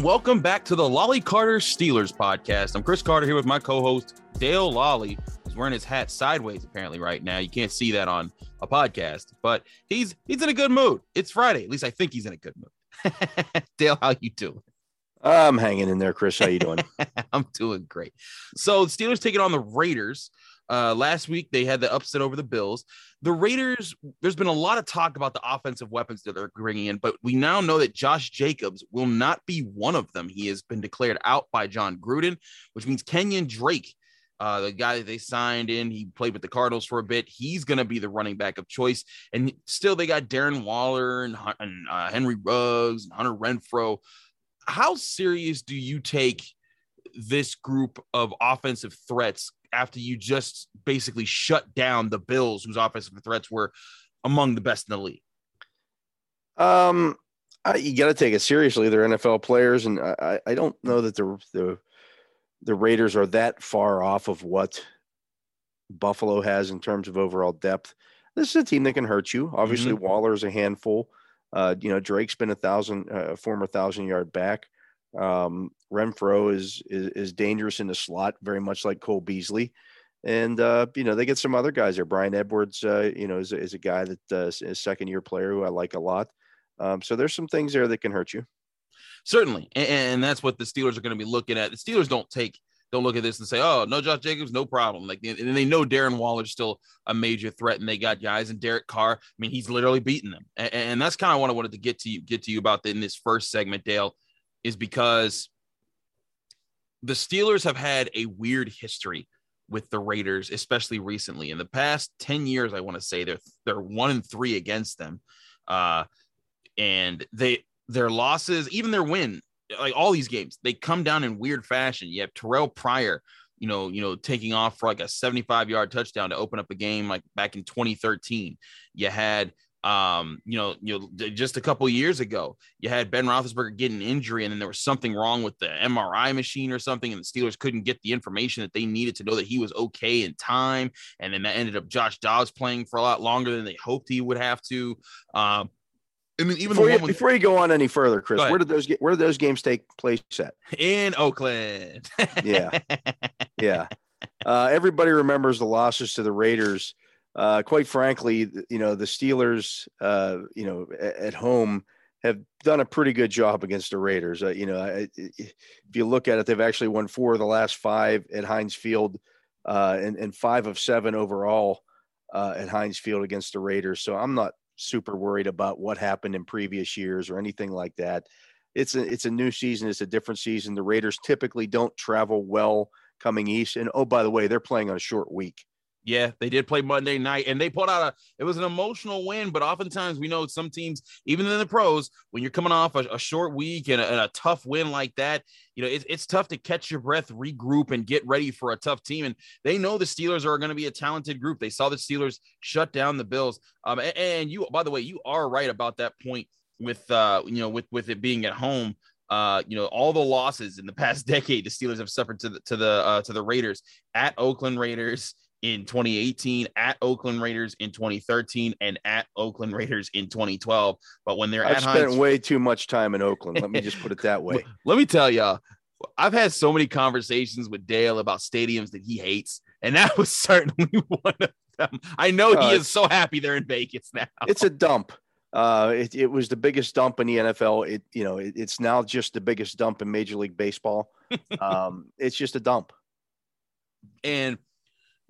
And welcome back to the Lolley Carter Steelers podcast. I'm Chris Carter here with my co-host Dale Lolley. He's wearing his hat sideways apparently right now. You can't see that on a podcast, but he's he's in a good mood. It's Friday. At least I think he's in a good mood. Dale, how you doing? I'm hanging in there, Chris. How you doing? I'm doing great. So the Steelers taking on the Raiders. Uh, last week they had the upset over the Bills. The Raiders, there's been a lot of talk about the offensive weapons that they're bringing in, but we now know that Josh Jacobs will not be one of them. He has been declared out by Jon Gruden, which means Kenyon Drake, uh, the guy that they signed in, he played with the Cardinals for a bit. He's going to be the running back of choice. And still, they got Darren Waller and, and uh, Henry Ruggs and Hunter Renfrow. How serious do you take this group of offensive threats after you just basically shut down the Bills, whose offensive threats were among the best in the league? Um, I, you got to take it seriously. They're NFL players, and I, I don't know that the the the Raiders are that far off of what Buffalo has in terms of overall depth. This is a team that can hurt you. Obviously, mm-hmm. Waller is a handful. Uh, you know, Drake's been a thousand, uh, former thousand yard back. Um, Renfrow is, is, is dangerous in the slot, very much like Cole Beasley. And uh, you know they get some other guys there. Bryan Edwards, uh, you know, is, is a guy that uh, is a second year player who I like a lot. Um, so there's some things there that can hurt you. Certainly, and, and that's what the Steelers are going to be looking at. The Steelers don't take don't look at this and say, "Oh, no, Josh Jacobs, no problem." Like, and they know Darren Waller's still a major threat, and they got guys and Derek Carr. I mean, he's literally beating them, and, and that's kind of what I wanted to get to you get to you about in this first segment, Dale, is because the Steelers have had a weird history with the Raiders, especially recently. In the past 10 years, I want to say they're they're one and three against them. Uh, and they their losses, even their win, like all these games, they come down in weird fashion. You have Terrelle Pryor, you know, you know, taking off for like a 75 yard touchdown to open up a game like back in 2013. You had um, you know, you know, just a couple years ago, you had Ben Roethlisberger get an injury, and then there was something wrong with the MRI machine or something, and the Steelers couldn't get the information that they needed to know that he was okay in time, and then that ended up Josh Dobbs playing for a lot longer than they hoped he would have to. Um, I mean, even before, you, with, before you go on any further, Chris, where did those where did those games take place at? In Oakland. yeah, yeah. Uh, everybody remembers the losses to the Raiders uh, quite frankly, you know, the Steelers, uh, you know, at, home have done a pretty good job against the Raiders. Uh, you know, I, if you look at it, they've actually won four of the last five at Heinz Field uh, and, and five of seven overall uh, at Heinz Field against the Raiders. So I'm not super worried about what happened in previous years or anything like that. It's a, it's a new season. It's a different season. The Raiders typically don't travel well coming east. And oh, by the way, they're playing on a short week. Yeah, they did play Monday night and they pulled out a it was an emotional win, but oftentimes we know some teams, even in the pros, when you're coming off a, a short week and a, and a, tough win like that, you know, it, it's tough to catch your breath, regroup, and get ready for a tough team. And they know the Steelers are going to be a talented group. They saw the Steelers shut down the Bills. Um, and, and you, by the way, you are right about that point with uh, you know, with with it being at home. Uh, you know, all the losses in the past decade the Steelers have suffered to the to the uh, to the Raiders at Oakland Raiders in 2018, at Oakland Raiders in 2013, and at Oakland Raiders in 2012. But when they're at, I've at spent Heinz, way too much time in Oakland. Let me just put it that way. let me tell y'all, I've had so many conversations with Dale about stadiums that he hates, and that was certainly one of them. I know Uh, he is so happy they're in Vegas now. It's a dump. Uh, it, it was the biggest dump in the NFL. It you know it, it's now just the biggest dump in Major League Baseball. um, it's just a dump. and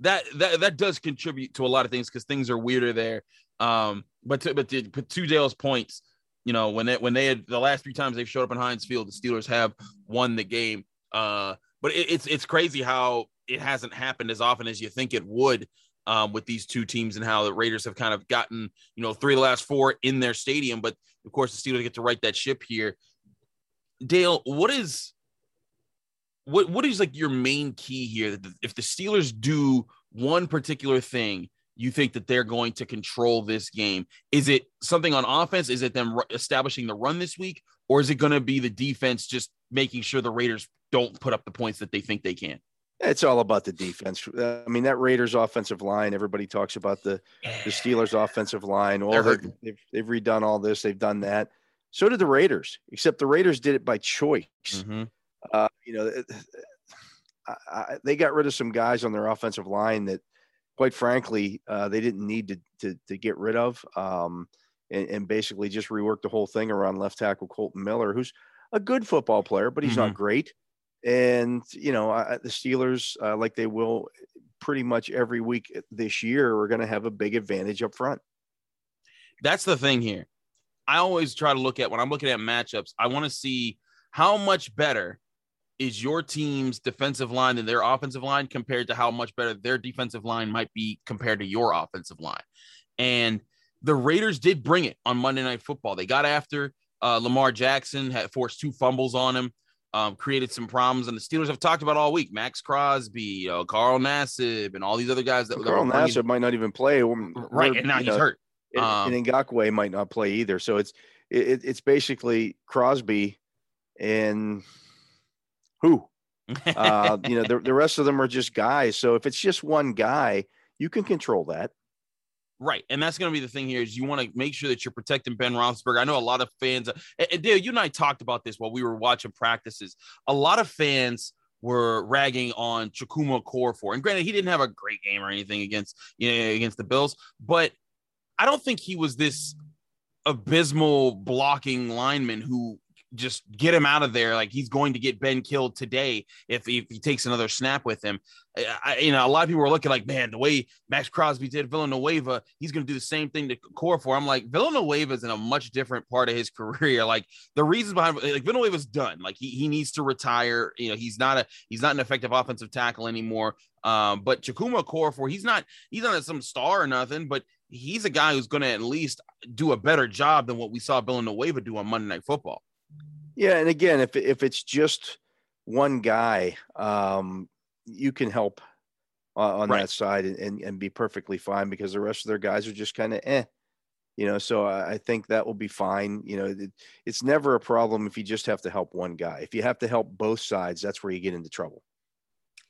that that that does contribute to a lot of things because things are weirder there. Um, but to, but to, but to Dale's points, you know, when they when they had the last three times they've showed up in Heinz Field, the Steelers have won the game. Uh, but it, it's it's crazy how it hasn't happened as often as you think it would. Um, with these two teams and how the Raiders have kind of gotten, you know, three of the last four in their stadium, but of course the Steelers get to right that ship here. Dale, what is what what is like your main key here that if the Steelers do one particular thing you think that they're going to control this game is it something on offense is it them establishing the run this week or is it going to be the defense just making sure the Raiders don't put up the points that they think they can It's all about the defense. Uh, I mean, that Raiders offensive line. Everybody talks about the the Steelers offensive line. All They're they've, they've they've redone all this. They've done that. So did the Raiders. Except the Raiders did it by choice. Mm-hmm. Uh, you know, it- I, I, they got rid of some guys on their offensive line that, quite frankly, uh, they didn't need to to, to get rid of, um, and, and basically just rework the whole thing around left tackle Colton Miller, who's a good football player, but he's not great. And you know, I, the Steelers, uh, like they will pretty much every week this year, are going to have a big advantage up front. that's the thing here. I always try to look at when I'm looking at matchups, I want to see how much better is your team's defensive line than their offensive line compared to how much better their defensive line might be compared to your offensive line. And the Raiders did bring it on Monday Night Football. They got after uh, Lamar Jackson, had forced two fumbles on him, um, created some problems. And the Steelers have talked about all week Maxx Crosby, you know, Carl Nassib, and all these other guys that, that Carl bringing- Nassib might not even play. Right. And now he's know, hurt. and, Um, and Ngakoue might not play either. So it's it, it's basically Crosby and who uh, you know the, the rest of them are just guys. So if it's just one guy, you can control that. Right. And that's going to be the thing here is you want to make sure that you're protecting Ben Roethlisberger. I know a lot of fans, and, Dale, you and I talked about this while we were watching practices. A lot of fans were ragging on Chukwuma Okorafor, and granted, he didn't have a great game or anything against, you know, against the Bills, but I don't think he was this abysmal blocking lineman who just get him out of there. Like he's going to get Ben killed today if, if he takes another snap with him. I, you know, a lot of people are looking like, man, the way Maxx Crosby did Villanueva, he's going to do the same thing to Okorafor. I'm like, Villanueva is in a much different part of his career. Like the reasons behind, like Villanueva's done. Like he, he needs to retire. You know, he's not a he's not an effective offensive tackle anymore. Um, but Chukwuma Okorafor he's not he's not some star or nothing, but he's a guy who's going to at least do a better job than what we saw Villanueva do on Monday Night Football. Yeah, and again, if if it's just one guy, um, you can help uh, on Right. that side and, and and be perfectly fine because the rest of their guys are just kind of eh. You know, so I I think that will be fine. You know, it, it's never a problem if you just have to help one guy. If you have to help both sides, that's where you get into trouble.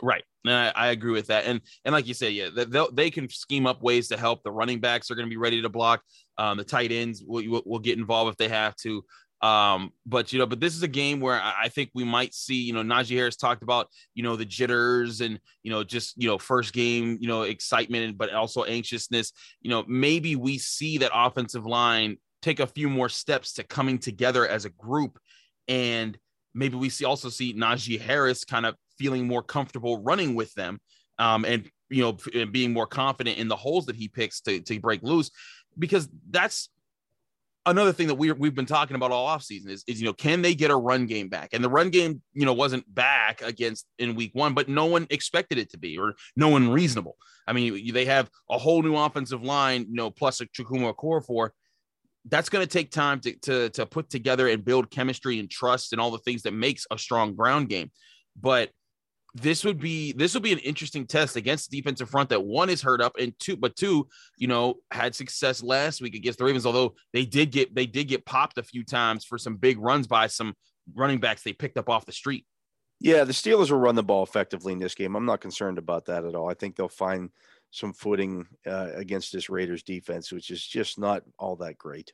Right. And I, I agree with that. And and like you said, yeah, they they can scheme up ways to help. The running backs are going to be ready to block. Um, the tight ends will, will, will get involved if they have to. Um, but you know, but this is a game where I, think we might see, you know, Najee Harris talked about, you know, the jitters and you know, just you know, first game, you know, excitement, but also anxiousness. You know, maybe we see that offensive line take a few more steps to coming together as a group, and maybe we see also see Najee Harris kind of feeling more comfortable running with them, um, and you know, and being more confident in the holes that he picks to to break loose, because that's another thing that we we've been talking about all offseason is, is you know can they get a run game back? And the run game you know wasn't back against in week one but no one expected it to be or no one reasonable. I mean they have a whole new offensive line you know plus a Chukwuma Okorafor that's going to take time to, to to put together and build chemistry and trust and all the things that makes a strong ground game. But this would be this would be an interesting test against the defensive front that one is hurt up and two but two you know had success last week against the ravens although they did get they did get popped a few times for some big runs by some running backs they picked up off the street Yeah, the Steelers will run the ball effectively in this game. I'm not concerned about that at all. I think they'll find some footing uh, against this Raiders defense, which is just not all that great.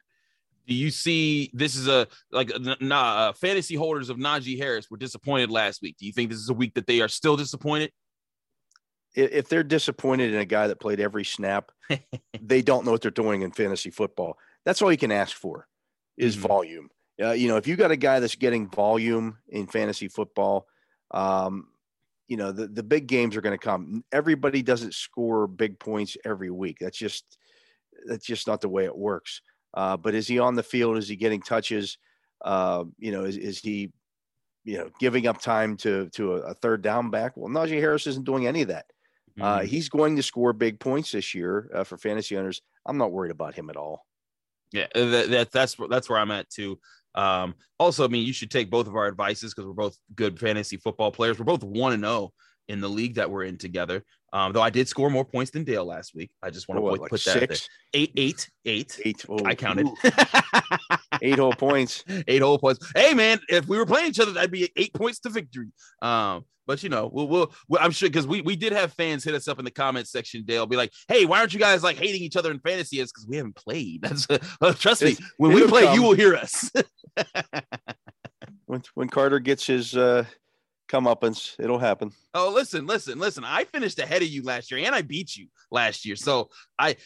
Do you see this is a like nah, uh, fantasy holders of Najee Harris were disappointed last week? Do you think this is a week that they are still disappointed? If they're disappointed in a guy that played every snap, they don't know what they're doing in fantasy football. That's all you can ask for is mm-hmm. volume. Uh, you know, if you got a guy that's getting volume in fantasy football, um, you know, the, the big games are going to come. Everybody doesn't score big points every week. That's just that's just not the way it works. Uh, but is he on the field? Is he getting touches? Uh, you know, is, is he, you know, giving up time to to a, a third down back? Well, Najee Harris isn't doing any of that. Uh, mm-hmm. he's going to score big points this year uh, for fantasy owners. I'm not worried about him at all. Yeah, that, that, that's that's where I'm at too. Um, also, I mean, you should take both of our advices because we're both good fantasy football players. We're both one and zero oh in the league that we're in together. Um, though I did score more points than Dale last week. I just want to put, like put that there. Eight, eight, eight, eight. Oh, I counted. eight whole points. Eight whole points. Hey man, if we were playing each other, that'd be eight points to victory. Um, but you know, we'll, we'll, we'll I'm sure because we we did have fans hit us up in the comment section. Dale be like, "Hey, why aren't you guys like hating each other in fantasy?" It's because we haven't played. That's uh, trust it's, me. When we play, come. you will hear us. when when Carter gets his uh, comeuppance, it'll happen. Oh, listen, listen, listen. I finished ahead of you last year, and I beat you last year. So I,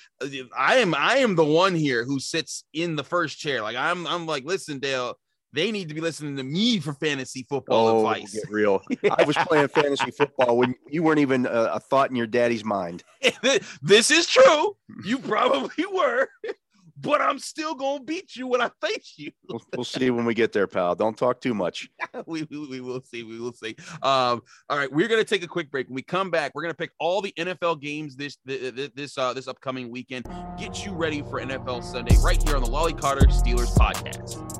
I am, I am the one here who sits in the first chair. Like I'm, I'm like, listen, Dale they need to be listening to me for fantasy football oh, advice. Get real. yeah. I was playing fantasy football when you weren't even a, a thought in your daddy's mind. this is true. You probably were, but I'm still gonna beat you when I face you. we'll, we'll, see when we get there, pal. Don't talk too much. we, we, we, will see. We will see. Um, all right, we're gonna take a quick break. When we come back, we're gonna pick all the NFL games this this uh, this upcoming weekend. Get you ready for NFL Sunday right here on the Lolley Carter Steelers podcast.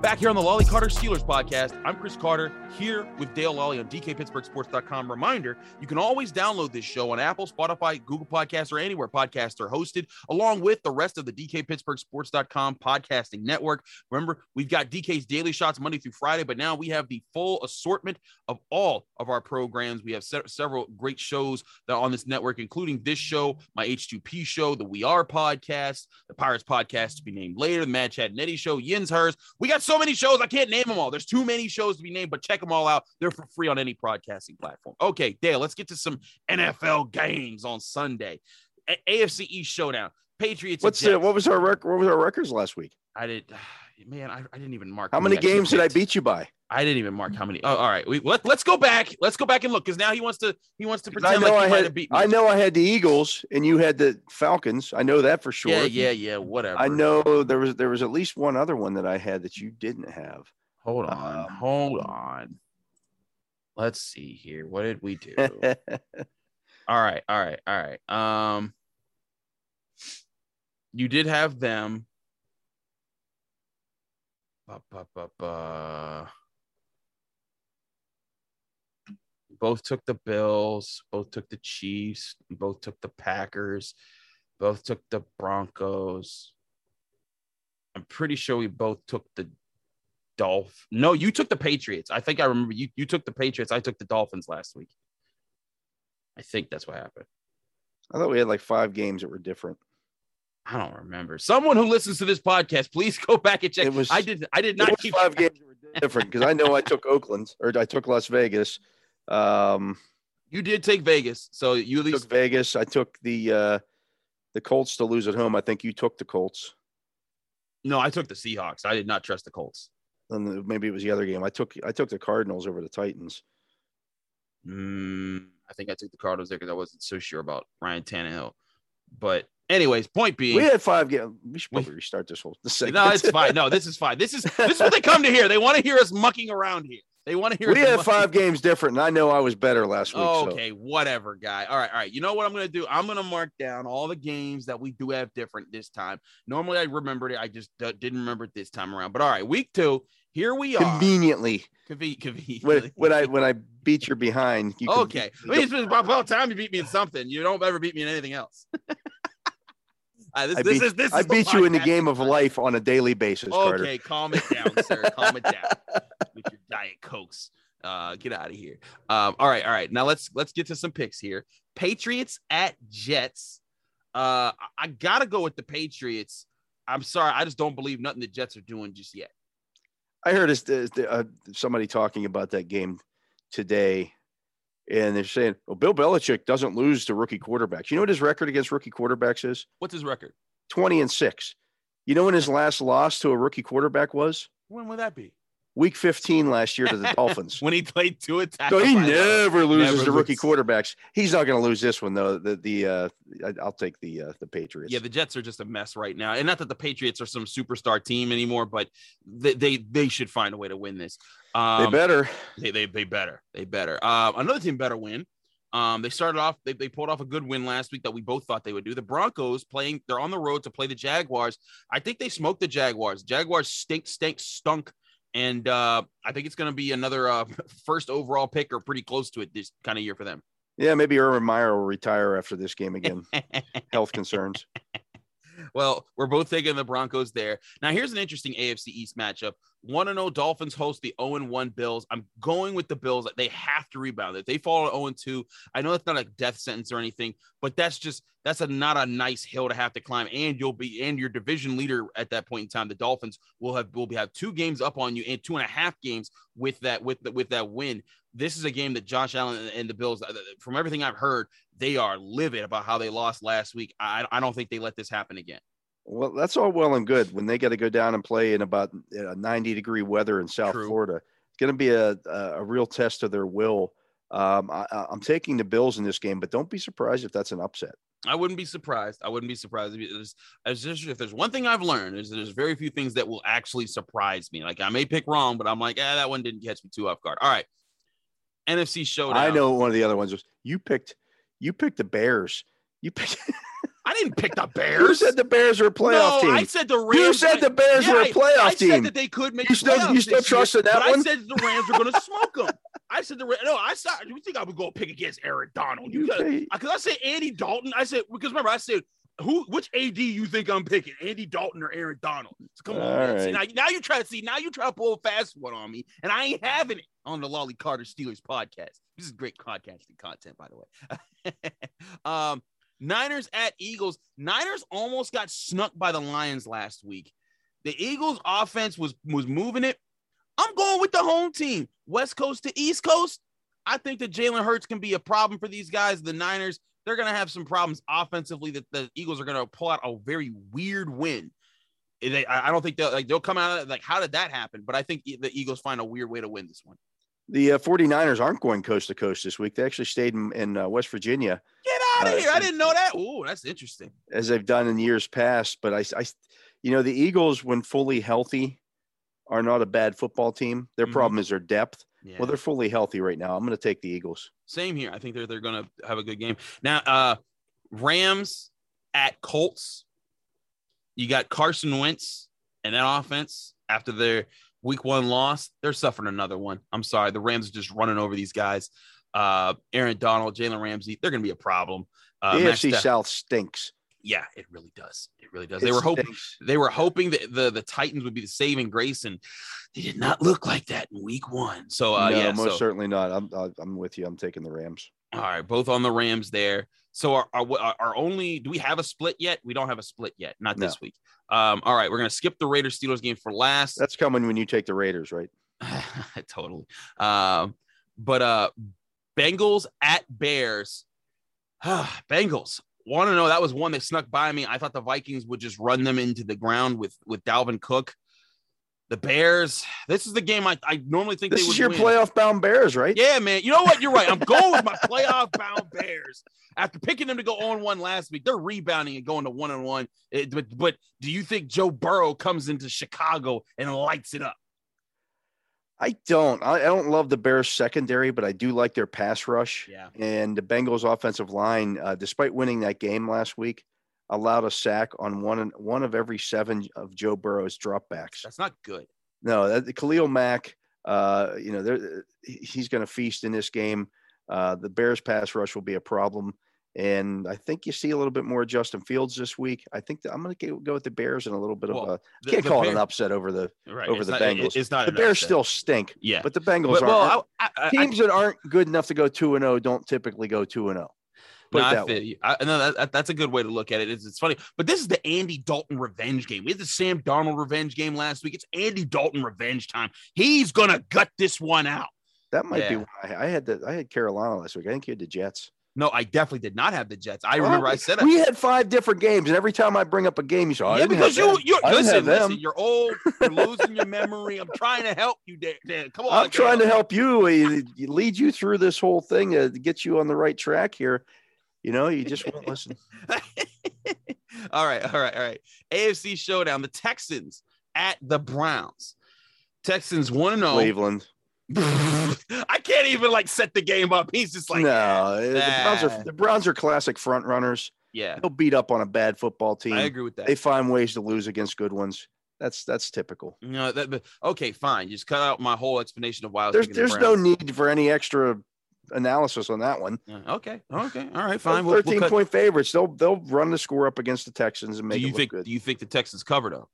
Back here on the Lolley Carter Steelers podcast, I'm Chris Carter here with Dale Lolley on DKPittsburghSports.com. Reminder you can always download this show on Apple, Spotify, Google Podcasts, or anywhere podcasts are hosted, along with the rest of the DKPittsburghSports.com podcasting network. Remember, we've got DK's Daily Shots Monday through Friday, but now we have the full assortment of all of our programs. We have se- several great shows that on this network, including this show, my H2P show, the We Are podcast, the Pirates podcast to be named later, the Mad Chad and Eddie show, Yin's Hers. We got so many shows, I can't name them all. There's too many shows to be named, but check them all out. They're for free on any broadcasting platform. Okay, Dale, let's get to some NFL games on Sunday. A- AFC East showdown. Patriots. What's the, what was our rec- what was our records last week? I did, man. I, I didn't even mark. How many games did I beat you by? I didn't even mark how many. Oh, all right. We let, let's go back. Let's go back and look because now he wants to he wants to pretend like he I had, have beat me. I know I had the Eagles and you had the Falcons. I know that for sure. Yeah, yeah, yeah. Whatever. I know there was there was at least one other one that I had that you didn't have. Hold on. Um, hold on. Let's see here. What did we do? all right. All right. All right. Um you did have them. Both took the Bills, both took the Chiefs, both took the Packers, both took the Broncos. I'm pretty sure we both took the Dolph. No, you took the Patriots. I think I remember you. You took the Patriots. I took the Dolphins last week. I think that's what happened. I thought we had like five games that were different. I don't remember. Someone who listens to this podcast, please go back and check. It was, I did. I did not keep five games were different because I know I took Oakland or I took Las Vegas. Um, You did take Vegas, so you at least took Vegas. I took the uh, the Colts to lose at home. I think you took the Colts. no. I took the Seahawks. I did not trust the Colts. And maybe it was the other game. I took I took the Cardinals over the Titans. Mm, I think I took the Cardinals there because I wasn't so sure about Ryan Tannehill. But anyways, point being, We had five games. We should We- restart this whole the segment. no, it's fine. No, this is fine. This is this is what they come to hear. They want to hear us mucking around here. They want to hear. we had five games different, and I know I was better last week. so. Okay, whatever, guy. All right, all right. You know what I'm gonna do? I'm gonna mark down all the games that we do have different this time. Normally, I remembered it. I just d- didn't remember it this time around. But all right, week two. Here we are. Conveniently, Conve- conve- when, when I when I beat your behind, you can- okay. I mean, it's been about time you beat me in something. You don't ever beat me in anything else. Uh, this, I this beat, is this. I beat you in the game of life on a daily basis, Carter. Okay, calm it down, sir. Calm it down with your diet cokes. Uh, get out of here. Um, all right, all right. Now let's let's get to some picks here. Patriots at Jets. Uh, I, I gotta go with the Patriots. I'm sorry, I just don't believe nothing the Jets are doing just yet. I heard uh, somebody talking about that game today, and they're saying, "Well, Bill Belichick doesn't lose to rookie quarterbacks." You know what his record against rookie quarterbacks is? What's his record? Twenty and six. You know when his last loss to a rookie quarterback was? When would that be? Week 15 last year to the Dolphins. When he played two attacks. So he never loses Never to rookie quarterbacks. He's not going to lose this one though. The the uh, I'll take the uh, the Patriots. Yeah, the Jets are just a mess right now, and not that the Patriots are some superstar team anymore, but they they, they should find a way to win this. Um, they better. They they, they better. They better. Uh, another team better win. Um, they started off. They, they pulled off a good win last week that we both thought they would do. The Broncos playing. They're on the road to play the Jaguars. I think they smoked the Jaguars. Jaguars stink, stink, stunk, and uh, I think it's going to be another uh, first overall pick or pretty close to it this kind of year for them. Yeah, maybe Urban Meyer will retire after this game again. Health concerns. well, we're both taking the Broncos there. Now, here's an interesting AFC East matchup. 1 0 Dolphins host the 0 1 Bills. I'm going with the Bills. They have to rebound. If they fall at 0 2, I know that's not a death sentence or anything, but that's just that's a not a nice hill to have to climb. And you'll be and your division leader at that point in time, the Dolphins will have will be have two games up on you and two and a half games with that with the, with that win. This is a game that Josh Allen and- and the Bills, uh, from everything I've heard, they are livid about how they lost last week. I, I don't think they let this happen again. Well, that's all well and good when they got to go down and play in about uh, 90 degree weather in South True. Florida. It's going to be a, a a real test of their will. Um, I, I'm taking the Bills in this game, but don't be surprised if that's an upset. I wouldn't be surprised. I wouldn't be surprised if there's, if there's one thing I've learned is there's very few things that will actually surprise me. Like I may pick wrong, but I'm like, ah, that one didn't catch me too off guard. All right, NFC showdown. I know one of the other ones was you picked you picked the Bears. You picked. I didn't pick the Who Bears. said the Bears are a playoff no, team? I said the Rams. you said the Bears Yeah, were a I- playoff I team. said that they could make You still- you still trust that but one? I said the Rams were going to smoke them. I said the no. I saw. You think I would go pick against Aaron Donald? You because I said Andy Dalton. I said because remember I said who which AD you think I'm picking, Andy Dalton or Aaron Donald? So come on, All man. See, now, now you try to see now you try to pull a fast one on me, and I ain't having it on the Lolley Carter Steelers podcast. This is great podcasting content, by the way. um, Niners at Eagles. Niners almost got snuck by the Lions last week. The Eagles offense was was moving it. I'm going with the home team, West Coast to East Coast. I think that Jalen Hurts can be a problem for these guys. The Niners, they're going to have some problems offensively. That the Eagles are going to pull out a very weird win. They, I don't think they'll like they'll come out of it like how did that happen? But I think the Eagles find a weird way to win this one. The uh, 49ers aren't going coast to coast this week. They actually stayed in, in uh, West Virginia Get out of Uh, here! I didn't know that. Oh, that's interesting. as they've done in years past. But I, I, you know, the Eagles, when fully healthy, are not a bad football team. Their Mhm. problem is their depth. Yeah. Well, they're fully healthy right now. I'm going to take the Eagles. Same here. I think they're they're gonna have a good game. Now, uh Rams at Colts. You got Carson Wentz and that offense after their week one loss, they're suffering another one. I'm sorry. The Rams are just running over these guys. Uh Aaron Donald, Jalen Ramsey, they're gonna be a problem. Uh the AFC Staff- South stinks. Yeah, it really does. It really does. They were hoping they were hoping that the, the Titans would be the saving grace, and they did not look like that in week one. So uh no, yeah, most so- certainly not. I'm, I'm- I'm with you. I'm taking the Rams. All right, both on the Rams there. So our, our, our only do we have a split yet? We don't have a split yet, not No. this week. Um, all right, we're gonna skip the Raiders Steelers game for last. That's coming when you take the Raiders, right? totally. Um, but uh Bengals at Bears. Bengals. Want to know that was one that snuck by me. I thought the Vikings would just run them into the ground with with Dalvin Cook. The Bears. This is the game I, I normally think This they would is your win. playoff bound Bears, right? Yeah, man. You know what? You're right. I'm going with my playoff bound Bears. After picking them to go oh on one last week, they're rebounding and going to one on one. But but do you think Joe Burrow comes into Chicago and lights it up? I don't. I, I don't love the Bears secondary, but I do like their pass rush. Yeah. And the Bengals offensive line, uh, despite winning that game last week, allowed a sack on one one of every seven of Joe Burrow's dropbacks. That's not good. No, that, Khalil Mack, uh, you know, he's going to feast in this game. Uh, the Bears pass rush will be a problem. And I think you see a little bit more Justin Fields this week. I think that I'm going to go with the Bears in a little bit Well, of a The- can't call it an upset over the right, over the not- Bengals. It's not the Bears upset. still stink, yeah. but the Bengals But, well, I, I, I, teams that aren't good enough to go two and zero don't typically go two and zero. Put No, I feel you. I, no, that, that- that's a good way to look at it. It's, it's funny, but this is the Andy Dalton revenge game. We had the Sam Darnold revenge game last week. It's Andy Dalton revenge time. He's gonna gut this one out. That might be Yeah. why I had the I had Carolina last week. I think you had the Jets. No, I definitely did not have the Jets. I remember I said it. we had five different games, and every time I bring up a game, you say, oh, yeah, because you, them. you I didn't listen, listen, you're old, you're losing your memory. I'm trying to help you, Dan. Dan. Come on, I'm trying to help you, uh, lead you through this whole thing uh, to get you on the right track here. You know, you just won't listen. all right, all right, all right. AFC showdown: the Texans at the Browns. Texans one and zero. Cleveland. I can't even like set the game up. He's just like, no, uh, the Browns are the Browns are classic front runners. yeah, They'll beat up on a bad football team. I agree with that. They find ways to lose against good ones. That's that's typical. you know, that, but, okay, fine. Just cut out my whole explanation of why I was There's picking the there's no need for any extra analysis on that one. Yeah, Okay, okay, all right, fine. We'll, we'll 13 cut- point favorites. They'll they'll run the score up against the Texans and Do make you it look think? good. Do you think the Texans cover though?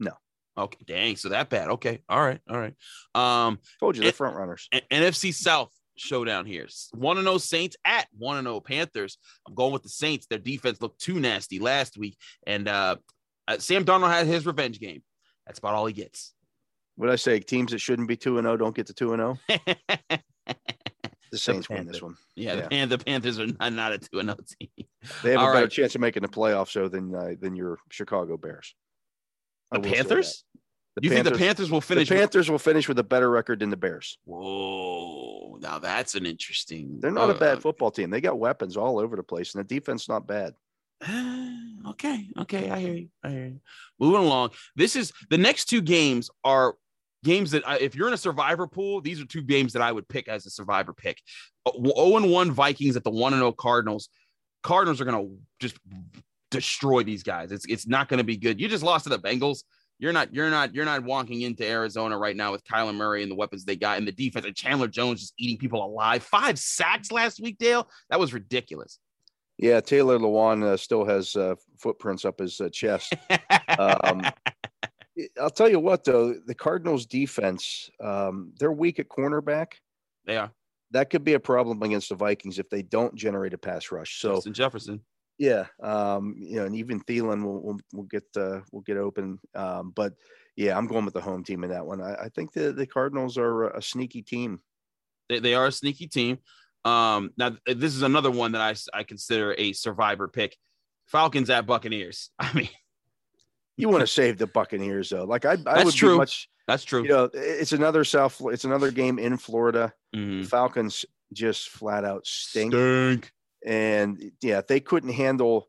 No. Okay, dang. So that bad. Okay, all right, all right. Um, Told you they're front runners. NFC South showdown here. One and zero Saints at one and zero Panthers. I'm going with the Saints. Their defense looked too nasty last week, and uh, uh, Sam Darnold had his revenge game. That's about all he gets. What I say? Teams that shouldn't be two and zero don't get to two and zero. yeah, The Saints win this one. the, Yeah. Pan- the Panthers are not, not a two and zero team. They have All a better right. chance of making the playoffs so than uh, than your Chicago Bears. The will say that. Panthers? The you think the Panthers will finish? The with- Panthers will finish with a better record than the Bears. Whoa! Now that's an interesting. They're not a uh, bad football team. They got weapons all over the place, and the defense not bad. okay, okay, I hear you. I hear you. Moving along. This is the next two games are games that I, if you're in a survivor pool, these are two games that I would pick as a survivor pick. 0 and 1 Vikings at the 1 and 0 Cardinals. Cardinals are going to just destroy these guys. It's it's not going to be good. You just lost to the Bengals. You're not you're not you're not walking into Arizona right now with Kyler Murray and the weapons they got and the defense and Chandler Jones just eating people alive. Five sacks last week, Dale. That was ridiculous. Yeah, Taylor Lewan uh, still has uh, footprints up his uh, chest. Um, I'll tell you what, though, the Cardinals' defense, um, they're weak at cornerback. they are. That could be a problem against the Vikings if they don't generate a pass rush. So, Justin Jefferson. Yeah, um, you know, and even Thielen will will, will get uh, will get open. Um, but yeah, I'm going with the home team in that one. I, I think the the Cardinals are a sneaky team. They, they are a sneaky team. Um, now this is another one that I consider a survivor pick. Falcons at Buccaneers. I mean, You want to save the Buccaneers though. Like I, I That's would true. be much. that's true. You know, it's another South. It's another game in Florida. Mhm. Falcons just flat out stink. Stink. And yeah, if they couldn't handle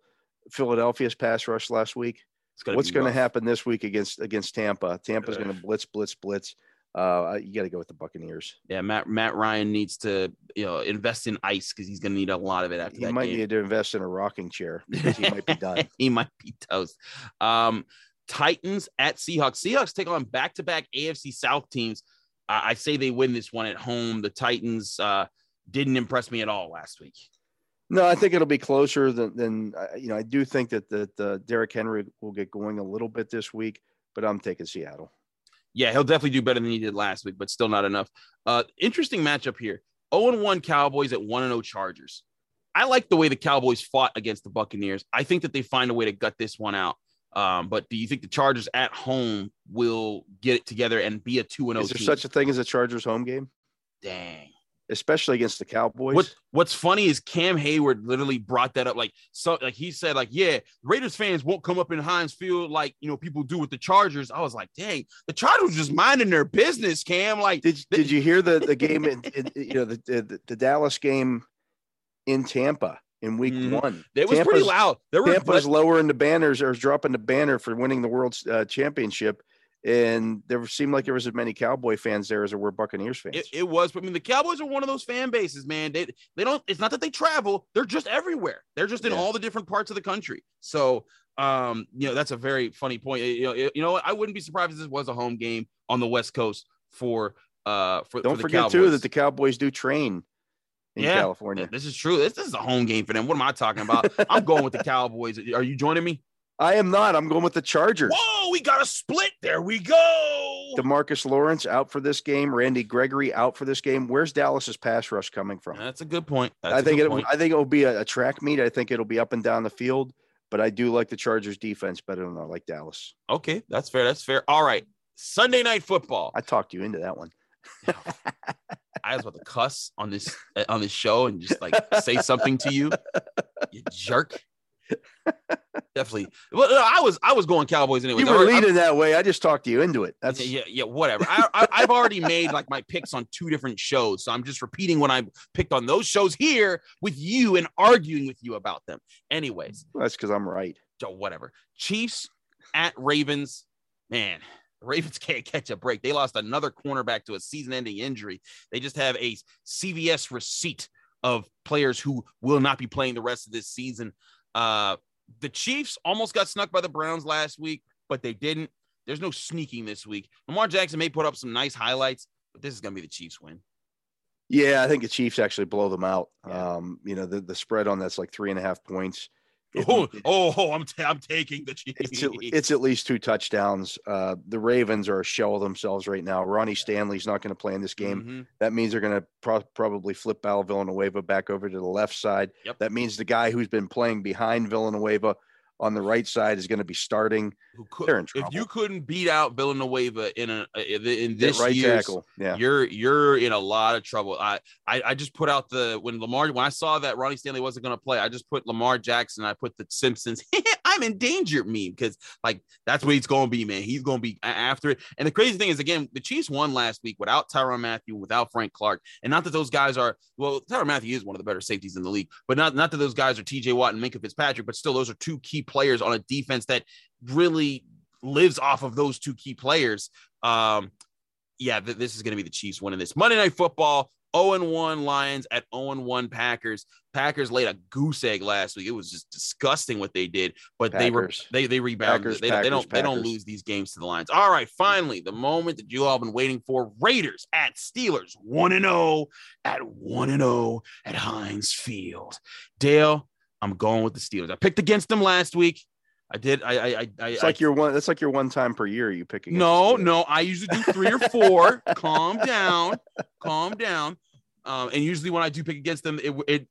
Philadelphia's pass rush last week, gonna what's going to happen this week against against Tampa? Tampa's going to blitz, blitz, blitz. Uh, you got to go with the Buccaneers. Yeah, Matt Matt Ryan needs to you know invest in ice because he's gonna need a lot of it after He might game. need to invest in a rocking chair because he might be done. he might be toast. Um, Titans at Seahawks. Seahawks take on back to back AFC South teams. Uh, I say they win this one at home. The Titans uh, didn't impress me at all last week. No, I think it'll be closer than than uh, you know. I do think that that uh, Derrick Henry will get going a little bit this week, but I'm taking Seattle. Yeah, he'll definitely do better than he did last week, but still not enough. Uh, interesting matchup here. 0 1 Cowboys at 1 0 Chargers. I like the way the Cowboys fought against the Buccaneers. I think that they find a way to gut this one out. Um, but do you think the Chargers at home will get it together and be a 2 0 Is there team? such a thing as a Chargers home game? Dang. Especially against the Cowboys. What What's funny is Cam Heyward literally brought that up. Like so, like he said, like yeah, Raiders fans won't come up in Heinz Field like you know people do with the Chargers. I was like, dang, the Chargers just minding their business. Cam, like, did did you hear the the game? In, in, you know the, the the Dallas game in Tampa in week mm-hmm. one. It was Tampa's, pretty loud. There were Tampa's lowering the banners or dropping the banner for winning the world uh, championship and there seemed like there was as many Cowboy fans there as there were Buccaneers fans. It, it, was, but I mean, the Cowboys are one of those fan bases, man. They they don't. It's not that they travel; they're just everywhere. They're just in yeah. all the different parts of the country. So, um, you know, that's a very funny point. You know, you know, I wouldn't be surprised if this was a home game on the West Coast for uh for. Don't for forget Cowboys. too that the Cowboys do train in yeah, California. This is true. This, this is a home game for them. What am I talking about? I'm going with the Cowboys. Are you joining me? I am not. I'm going with the Chargers. Whoa, we got a split. There we go. Demarcus Lawrence out for this game. Randy Gregory out for this game. Where's Dallas's pass rush coming from? That's a good point. That's I think it. Point. I think it will be a, a, track meet. I think it'll be up and down the field. But I do like the Chargers defense better than I like Dallas. Okay, that's fair. That's fair. All right, Sunday night football. I talked you into that one. I was about to cuss on this eh, on this show and just like say something to you, you jerk. Definitely. Well, I was I was going Cowboys anyway. You were leading I'm, that way. I just talked you into it. That's yeah, yeah, whatever. I, I, have already made like my picks on two different shows, so I'm just repeating what I picked on those shows here with you and arguing with you about them. Anyways, well, that's because I'm right. So whatever. Chiefs at Ravens. Man, Ravens can't catch a break. They lost another cornerback to a season-ending injury. They just have a CVS receipt of players who will not be playing the rest of this season. Uh, the Chiefs almost got snuck by the Browns last week, but they didn't. There's no sneaking this week. Lamar Jackson may put up some nice highlights, but this is going to be the Chiefs win. Yeah, I think the Chiefs actually blow them out. Yeah. Um, you know, the, the spread on that's like three and a half points. Oh, oh, oh, I'm, t- I'm taking the Chiefs. It's at, it's at least two touchdowns. Uh, the Ravens are a shell of themselves right now. Ronnie Stanley's not going to play in this game. Mm-hmm. That means they're going to pro- probably flip Al Villanueva back over to the left side. Yep. That means the guy who's been playing behind Villanueva on the right side is going to be starting. Who could, They're in trouble. If you couldn't beat out Villanueva in a in this right tackle, yeah, you're you're in a lot of trouble. I, I I just put out the when Lamar when I saw that Ronnie Stanley wasn't going to play, I just put Lamar Jackson. I put the Simpsons. I'm in danger me because like that's what he's going to be, man. He's going to be after it. And the crazy thing is, again, the Chiefs won last week without Tyrann Mathieu, without Frank Clark, and not that those guys are well. Tyrann Mathieu is one of the better safeties in the league, but not not that those guys are T.J. Watt and Minkah Fitzpatrick, but still those are two key players on a defense that really lives off of those two key players. Um, yeah, th- this is going to be the Chiefs winning this Monday Night Football. 0 1 Lions at 0 1 Packers. Packers laid a goose egg last week. It was just disgusting what they did, but Packers. they were they they rebounded. Packers, they, Packers, they, don't Packers. they don't lose these games to the Lions. All right, finally, the moment that you all been waiting for: Raiders at Steelers, one and zero oh at one and zero at Heinz Field. Dale, I'm going with the Steelers. I picked against them last week. I did. I. I. I. It's like I, your one. That's like your one time per year. You picking? No, no. I usually do three or four. calm down. Calm down. Um, and usually when I do pick against them, it, it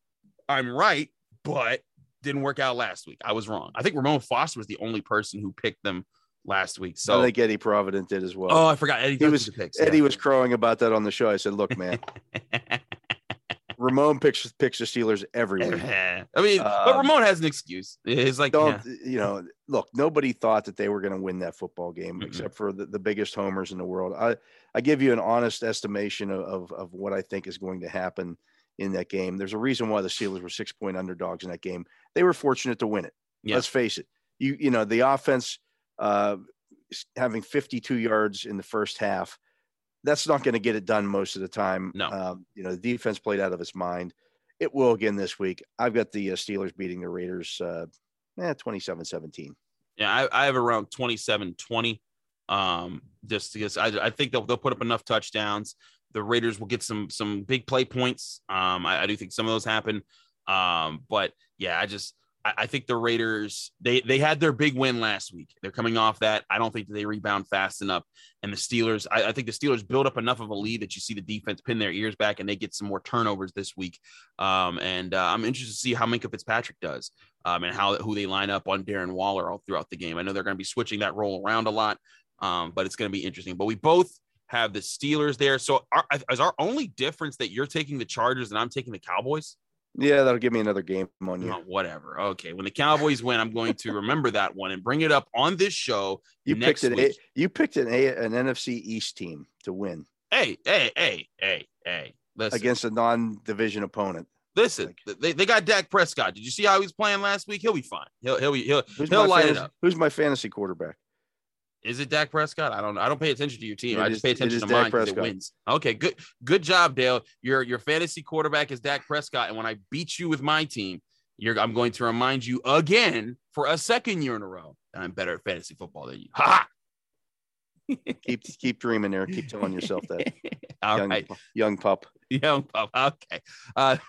I'm right, but didn't work out last week. I was wrong. I think Ramon Foster was the only person who picked them last week. So I think Eddie Provident did as well. Oh, I forgot. Eddie he was picks, Eddie yeah. was crowing about that on the show. I said, "Look, man, Ramon picks picks the Steelers everywhere. I mean, um, but Ramon has an excuse. He's like, don't yeah. you know? Look, nobody thought that they were going to win that football game mm-hmm. except for the, the biggest homers in the world. I I give you an honest estimation of, of, of what I think is going to happen in that game. There's a reason why the Steelers were six point underdogs in that game. They were fortunate to win it. Yeah. Let's face it. You you know the offense uh, having 52 yards in the first half that's not going to get it done most of the time. No, um, you know, the defense played out of its mind. It will again this week. I've got the uh, Steelers beating the Raiders, uh, eh, 27 17. Yeah, I, I, have around 27 20. Um, just because I, I think they'll, they'll put up enough touchdowns. The Raiders will get some some big play points. Um, I, I do think some of those happen. Um, but yeah, I just I, think the Raiders they they had their big win last week. They're coming off that. I don't think they rebound fast enough. And the Steelers, I, I, think the Steelers build up enough of a lead that you see the defense pin their ears back and they get some more turnovers this week. Um, and uh, I'm interested to see how Minkah Fitzpatrick does um, and how who they line up on Darren Waller all throughout the game. I know they're going to be switching that role around a lot, um, but it's going to be interesting. But we both have the Steelers there. So our, is our only difference that you're taking the Chargers and I'm taking the Cowboys? Yeah, that'll give me another game on you. Oh, whatever. Okay. When the Cowboys win, I'm going to remember that one and bring it up on this show. You picked an a, you picked an a, an NFC East team to win. Hey, hey, hey, hey, hey. Listen. Against a non-division opponent. Listen, they, they got Dak Prescott. Did you see how he was playing last week? He'll be fine. He'll he'll he'll he'll light fantasy, it up. Who's my fantasy quarterback? Is it Dak Prescott? I don't know. I don't pay attention to your team. It I just is, pay attention to mine because it wins. Okay, good good job, Dale. Your your fantasy quarterback is Dak Prescott, and when I beat you with my team, you're I'm going to remind you again for a second year in a row that I'm better at fantasy football than you. Ha! keep keep dreaming there. Keep telling yourself that. All young, right. young pup. Young pup. Okay. Uh,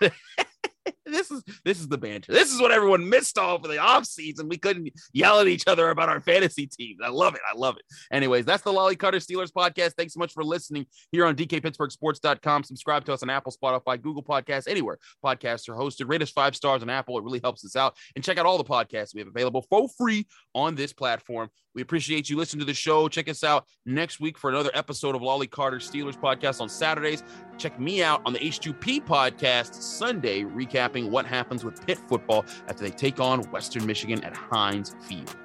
this is this is the banter. This is what everyone missed all for the off season. We couldn't yell at each other about our fantasy teams. I love it. I love it. Anyways, that's the Lolley Carter Steelers podcast. Thanks so much for listening here on DKPittsburghSports.com. Subscribe to us on Apple, Spotify, Google Podcasts, anywhere podcasts are hosted. Rate us five stars on Apple. It really helps us out. And check out all the podcasts we have available for free on this platform. We appreciate you listening to the show. Check us out next week for another episode of Lolley Carter Steelers podcast on Saturdays. Check me out on the H2P podcast Sunday, recapping what happens with Pitt football after they take on Western Michigan at Heinz Field.